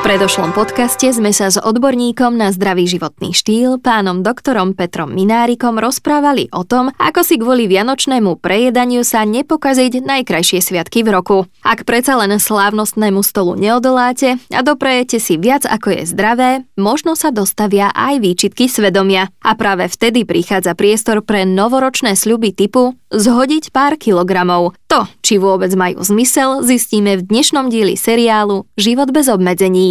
V predošlom podcaste sme sa s odborníkom na zdravý životný štýl, pánom doktorom Petrom Minárikom rozprávali o tom, ako si kvôli vianočnému prejedaniu sa nepokaziť najkrajšie sviatky v roku. Ak predsa len slávnostnému stolu neodoláte a doprejete si viac ako je zdravé, možno sa dostavia aj výčitky svedomia. A práve vtedy prichádza priestor pre novoročné sľuby typu zhodiť pár kilogramov. To, či vôbec majú zmysel, zistíme v dnešnom dieli seriálu Život bez obmedzení.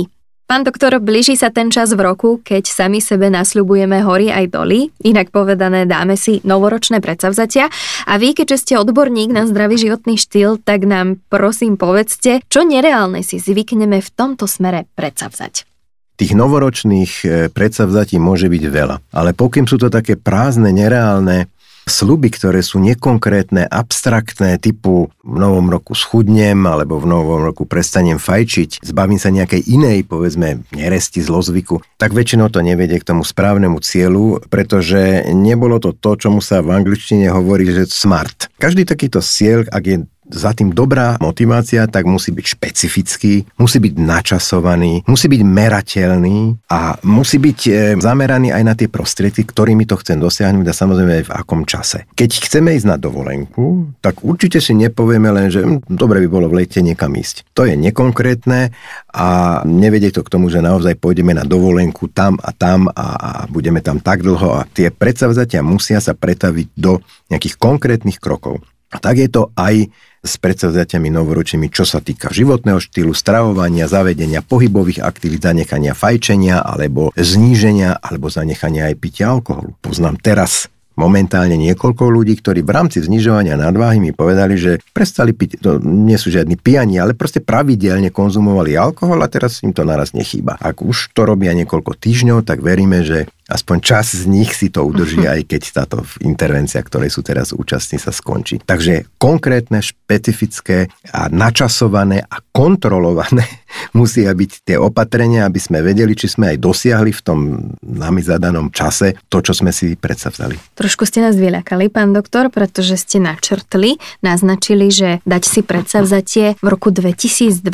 Pán doktor, blíži sa ten čas v roku, keď sami sebe nasľubujeme hory aj doly, inak povedané dáme si novoročné predsavzatia. A vy, keďže ste odborník na zdravý životný štýl, tak nám prosím povedzte, čo nereálne si zvykneme v tomto smere predsavzať. Tých novoročných eh, predsavzatí môže byť veľa, ale pokým sú to také prázdne, nereálne, sluby, ktoré sú nekonkrétne, abstraktné, typu v novom roku schudnem, alebo v novom roku prestanem fajčiť, zbavím sa nejakej inej, povedzme, neresti, zlozvyku, tak väčšinou to nevedie k tomu správnemu cieľu, pretože nebolo to to, čomu sa v angličtine hovorí, že smart. Každý takýto cieľ, ak je za tým dobrá motivácia, tak musí byť špecifický, musí byť načasovaný, musí byť merateľný a musí byť e, zameraný aj na tie prostriedky, ktorými to chcem dosiahnuť a samozrejme aj v akom čase. Keď chceme ísť na dovolenku, tak určite si nepovieme len, že hm, dobre by bolo v lete niekam ísť. To je nekonkrétne a nevedie to k tomu, že naozaj pôjdeme na dovolenku tam a tam a, a budeme tam tak dlho a tie predsavzatia musia sa pretaviť do nejakých konkrétnych krokov. A tak je to aj s predsavzatiami novoročnými, čo sa týka životného štýlu, stravovania, zavedenia pohybových aktivít, zanechania fajčenia alebo zníženia alebo zanechania aj pitia alkoholu. Poznám teraz momentálne niekoľko ľudí, ktorí v rámci znižovania nadváhy mi povedali, že prestali piť, to nie sú žiadni pijani, ale proste pravidelne konzumovali alkohol a teraz im to naraz nechýba. Ak už to robia niekoľko týždňov, tak veríme, že aspoň čas z nich si to udrží, aj keď táto intervencia, ktorej sú teraz účastní, sa skončí. Takže konkrétne, špecifické a načasované a kontrolované musia byť tie opatrenia, aby sme vedeli, či sme aj dosiahli v tom nami zadanom čase to, čo sme si predsa vzali. Trošku ste nás vyľakali, pán doktor, pretože ste načrtli, naznačili, že dať si predsavzatie v roku 2022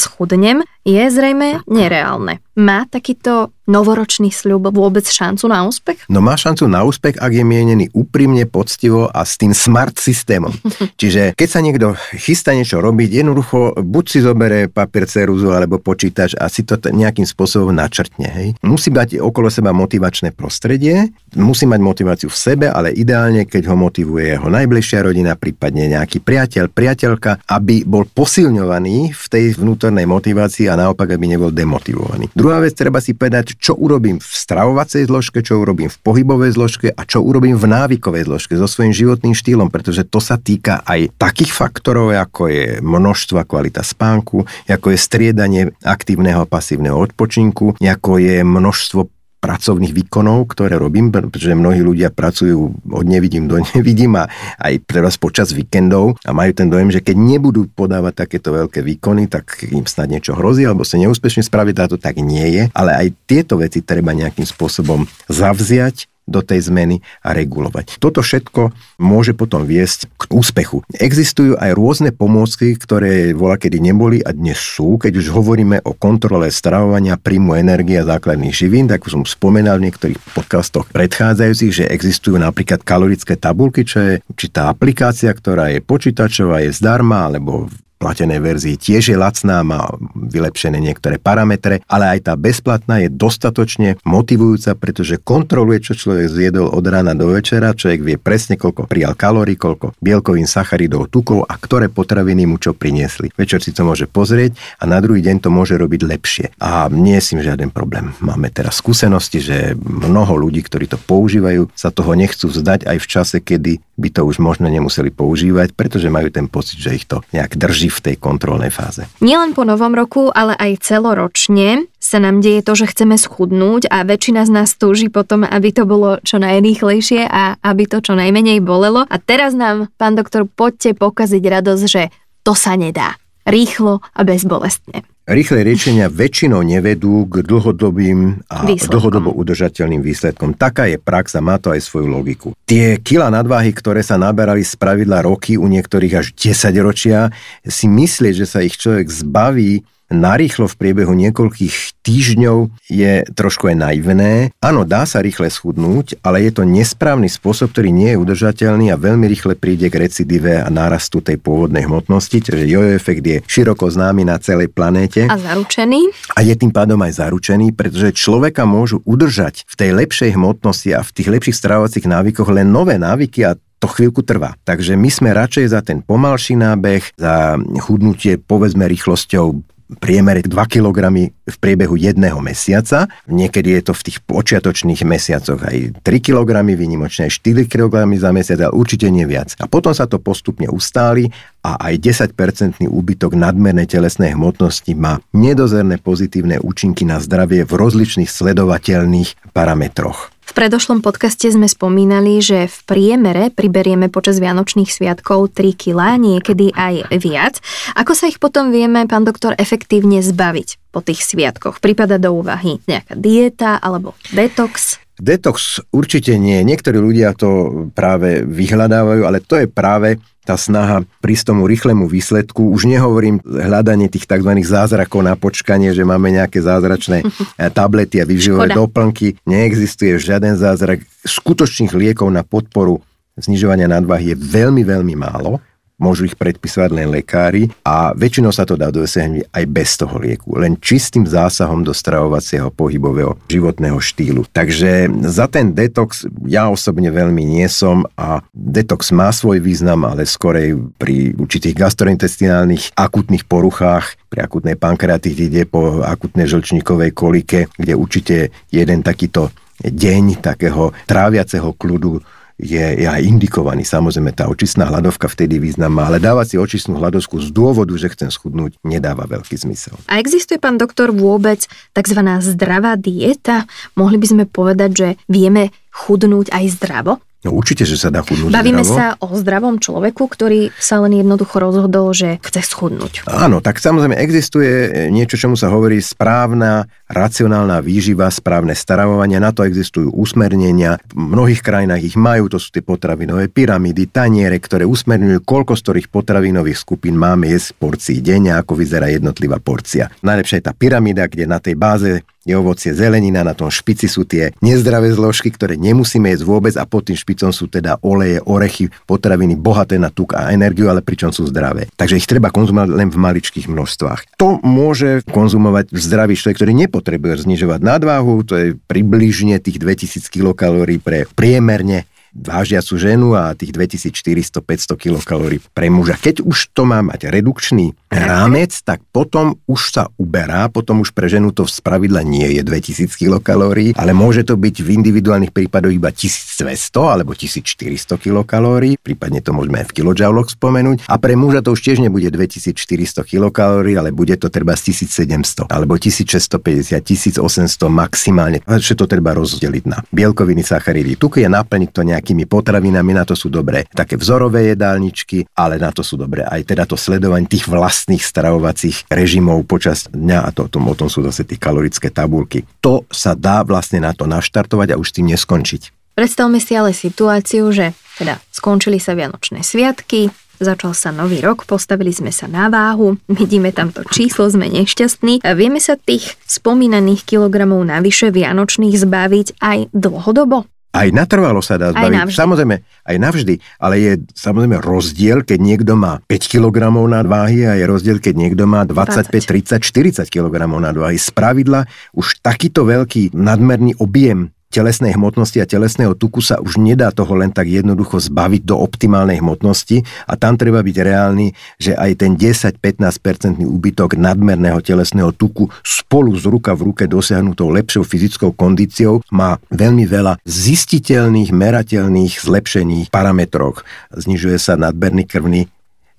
schudnem je zrejme nereálne. Má takýto novoročný sľub vôbec šancu na úspech? No má šancu na úspech, ak je mienený úprimne, poctivo a s tým smart systémom. Čiže keď sa niekto chystá niečo robiť, jednoducho buď si zobere papier, ceruzu alebo počítač a si to nejakým spôsobom načrtne. Hej. Musí mať okolo seba motivačné prostredie, musí mať motiváciu v sebe, ale ideálne, keď ho motivuje jeho najbližšia rodina, prípadne nejaký priateľ, priateľka, aby bol posilňovaný v tej vnútornej motivácii a naopak, aby nebol demotivovaný. Druhá vec, treba si povedať, čo urobím v stravovacej zložke, čo urobím v pohybovej zložke a čo urobím v návykovej zložke so svojím životným štýlom, pretože to sa týka aj takých faktorov, ako je množstvo a kvalita spánku, ako je striedanie aktívneho a pasívneho odpočinku, ako je množstvo pracovných výkonov, ktoré robím, pretože mnohí ľudia pracujú od nevidím do nevidím a aj teraz počas víkendov a majú ten dojem, že keď nebudú podávať takéto veľké výkony, tak im snad niečo hrozí alebo sa neúspešne spraviť, a to tak nie je. Ale aj tieto veci treba nejakým spôsobom zavziať do tej zmeny a regulovať. Toto všetko môže potom viesť k úspechu. Existujú aj rôzne pomôcky, ktoré voľa kedy neboli a dnes sú. Keď už hovoríme o kontrole stravovania, príjmu energie a základných živín, tak som spomenal v niektorých podcastoch predchádzajúcich, že existujú napríklad kalorické tabulky, čo je určitá aplikácia, ktorá je počítačová, je zdarma, alebo platenej verzii tiež je lacná, má vylepšené niektoré parametre, ale aj tá bezplatná je dostatočne motivujúca, pretože kontroluje, čo človek zjedol od rána do večera, človek vie presne, koľko prijal kalórií, koľko bielkovín, sacharidov, tukov a ktoré potraviny mu čo priniesli. Večer si to môže pozrieť a na druhý deň to môže robiť lepšie. A nie je žiaden problém. Máme teraz skúsenosti, že mnoho ľudí, ktorí to používajú, sa toho nechcú vzdať aj v čase, kedy by to už možno nemuseli používať, pretože majú ten pocit, že ich to nejak drží v tej kontrolnej fáze. Nielen po novom roku, ale aj celoročne sa nám deje to, že chceme schudnúť a väčšina z nás túži potom, aby to bolo čo najrýchlejšie a aby to čo najmenej bolelo. A teraz nám, pán doktor, poďte pokaziť radosť, že to sa nedá. Rýchlo a bezbolestne. Rýchle riešenia väčšinou nevedú k dlhodobým a Výsledkom. dlhodobo udržateľným výsledkom. Taká je prax a má to aj svoju logiku. Tie kila nadváhy, ktoré sa naberali z pravidla roky, u niektorých až 10 ročia, si myslieť, že sa ich človek zbaví narýchlo v priebehu niekoľkých týždňov je trošku aj naivné. Áno, dá sa rýchle schudnúť, ale je to nesprávny spôsob, ktorý nie je udržateľný a veľmi rýchle príde k recidive a nárastu tej pôvodnej hmotnosti, čiže jojo efekt je široko známy na celej planéte A zaručený? a je tým pádom aj zaručený, pretože človeka môžu udržať v tej lepšej hmotnosti a v tých lepších stravovacích návykoch len nové návyky a to chvíľku trvá. Takže my sme radšej za ten pomalší nábeh, za chudnutie povedzme rýchlosťou priemere 2 kg v priebehu jedného mesiaca. Niekedy je to v tých počiatočných mesiacoch aj 3 kg, výnimočne aj 4 kg za mesiac, ale určite nie viac. A potom sa to postupne ustáli a aj 10% úbytok nadmernej telesnej hmotnosti má nedozerné pozitívne účinky na zdravie v rozličných sledovateľných parametroch. V predošlom podcaste sme spomínali, že v priemere priberieme počas Vianočných sviatkov 3 kg, niekedy aj viac. Ako sa ich potom vieme, pán doktor, efektívne zbaviť po tých sviatkoch? Prípada do úvahy nejaká dieta alebo detox? Detox určite nie. Niektorí ľudia to práve vyhľadávajú, ale to je práve tá snaha prísť tomu rýchlemu výsledku. Už nehovorím hľadanie tých tzv. zázrakov na počkanie, že máme nejaké zázračné eh, tablety a výživové doplnky. Neexistuje žiaden zázrak. Skutočných liekov na podporu znižovania nadvahy je veľmi, veľmi málo môžu ich predpisovať len lekári a väčšinou sa to dá dosiahnuť aj bez toho lieku, len čistým zásahom do stravovacieho pohybového životného štýlu. Takže za ten detox ja osobne veľmi nie som a detox má svoj význam, ale skorej pri určitých gastrointestinálnych akutných poruchách, pri akutnej pankreatitide, po akutnej žlčníkovej kolike, kde určite jeden takýto deň takého tráviaceho kľudu je, je aj indikovaný. Samozrejme, tá očistná hladovka vtedy význam má, ale dávať si očistnú hladovku z dôvodu, že chcem schudnúť, nedáva veľký zmysel. A existuje, pán doktor, vôbec tzv. zdravá dieta? Mohli by sme povedať, že vieme chudnúť aj zdravo? No určite, že sa dá chudnúť Bavíme zdravo. sa o zdravom človeku, ktorý sa len jednoducho rozhodol, že chce schudnúť. Áno, tak samozrejme existuje niečo, čomu sa hovorí správna, racionálna výživa, správne staravovanie. Na to existujú usmernenia. V mnohých krajinách ich majú, to sú tie potravinové pyramidy, taniere, ktoré usmerňujú, koľko z ktorých potravinových skupín máme jesť porcií denne, ako vyzerá jednotlivá porcia. Najlepšia je tá pyramída, kde na tej báze je ovocie zelenina, na tom špici sú tie nezdravé zložky, ktoré nemusíme jesť vôbec a pod tým špicom sú teda oleje, orechy, potraviny bohaté na tuk a energiu, ale pričom sú zdravé. Takže ich treba konzumovať len v maličkých množstvách. To môže konzumovať zdravý človek, ktorý nepotrebuje znižovať nadváhu, to je približne tých 2000 kilokalórií pre priemerne vážiacu ženu a tých 2400-500 kilokalórií pre muža. Keď už to má mať redukčný rámec, tak potom už sa uberá, potom už pre ženu to z pravidla nie je 2000 kilokalórií, ale môže to byť v individuálnych prípadoch iba 1200 alebo 1400 kilokalórií, prípadne to môžeme aj v kilojouloch spomenúť. A pre muža to už tiež nebude 2400 kilokalórií, ale bude to treba z 1700 alebo 1650, 1800 maximálne. A to treba rozdeliť na bielkoviny, sacharidy, tuky a naplniť to nejakými potravinami, na to sú dobré také vzorové jedálničky, ale na to sú dobré aj teda to sledovanie tých vlastných stravovacích režimov počas dňa a to, tom, o tom sú zase tie kalorické tabulky. To sa dá vlastne na to naštartovať a už s tým neskončiť. Predstavme si ale situáciu, že teda skončili sa Vianočné sviatky, začal sa nový rok, postavili sme sa na váhu, vidíme tam to číslo, sme nešťastní. A vieme sa tých spomínaných kilogramov navyše Vianočných zbaviť aj dlhodobo? Aj natrvalo sa dá Aj zbaviť. navždy. Samozrejme, aj navždy, ale je samozrejme rozdiel, keď niekto má 5 kg nadváhy a je rozdiel, keď niekto má 25, 30, 40 kg nadváhy. Z pravidla už takýto veľký nadmerný objem telesnej hmotnosti a telesného tuku sa už nedá toho len tak jednoducho zbaviť do optimálnej hmotnosti a tam treba byť reálny, že aj ten 10-15% úbytok nadmerného telesného tuku spolu z ruka v ruke dosiahnutou lepšou fyzickou kondíciou má veľmi veľa zistiteľných, merateľných zlepšení parametroch. Znižuje sa nadmerný krvný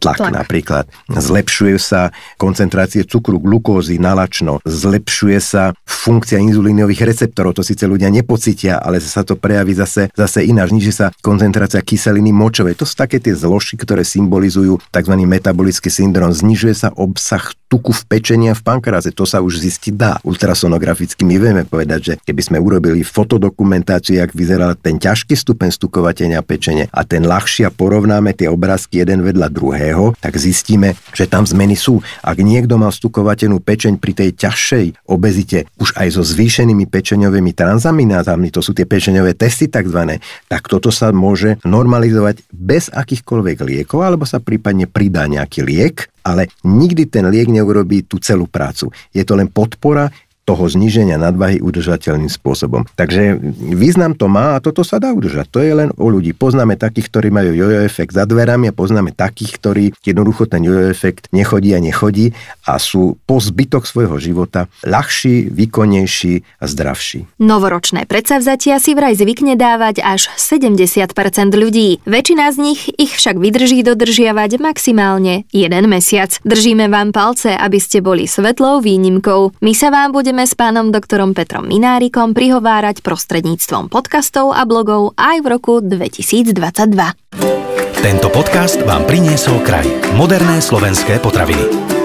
tlak, Tlak. napríklad. Zlepšuje sa koncentrácie cukru, glukózy, nalačno. Zlepšuje sa funkcia inzulínových receptorov. To síce ľudia nepocitia, ale sa to prejaví zase, zase ináč. Znižuje sa koncentrácia kyseliny močovej. To sú také tie zložky, ktoré symbolizujú tzv. metabolický syndrom. Znižuje sa obsah tuku v pečení a v pankráze. To sa už zistiť dá. Ultrasonograficky my vieme povedať, že keby sme urobili fotodokumentáciu, jak vyzeral ten ťažký stupeň stukovatenia pečene a ten ľahší a porovnáme tie obrázky jeden vedľa druhého, tak zistíme, že tam zmeny sú. Ak niekto mal stukovatenú pečeň pri tej ťažšej obezite už aj so zvýšenými pečeňovými transaminázami, to sú tie pečeňové testy tzv., tak toto sa môže normalizovať bez akýchkoľvek liekov, alebo sa prípadne pridá nejaký liek, ale nikdy ten liek neurobí tú celú prácu. Je to len podpora, toho zníženia nadvahy udržateľným spôsobom. Takže význam to má a toto sa dá udržať. To je len o ľudí. Poznáme takých, ktorí majú jojo efekt za dverami a poznáme takých, ktorí jednoducho ten jojo efekt nechodí a nechodí a sú po zbytok svojho života ľahší, výkonnejší a zdravší. Novoročné predsavzatia si vraj zvykne dávať až 70% ľudí. Väčšina z nich ich však vydrží dodržiavať maximálne jeden mesiac. Držíme vám palce, aby ste boli svetlou výnimkou. My sa vám budeme budeme s pánom doktorom Petrom Minárikom prihovárať prostredníctvom podcastov a blogov aj v roku 2022. Tento podcast vám priniesol kraj. Moderné slovenské potraviny.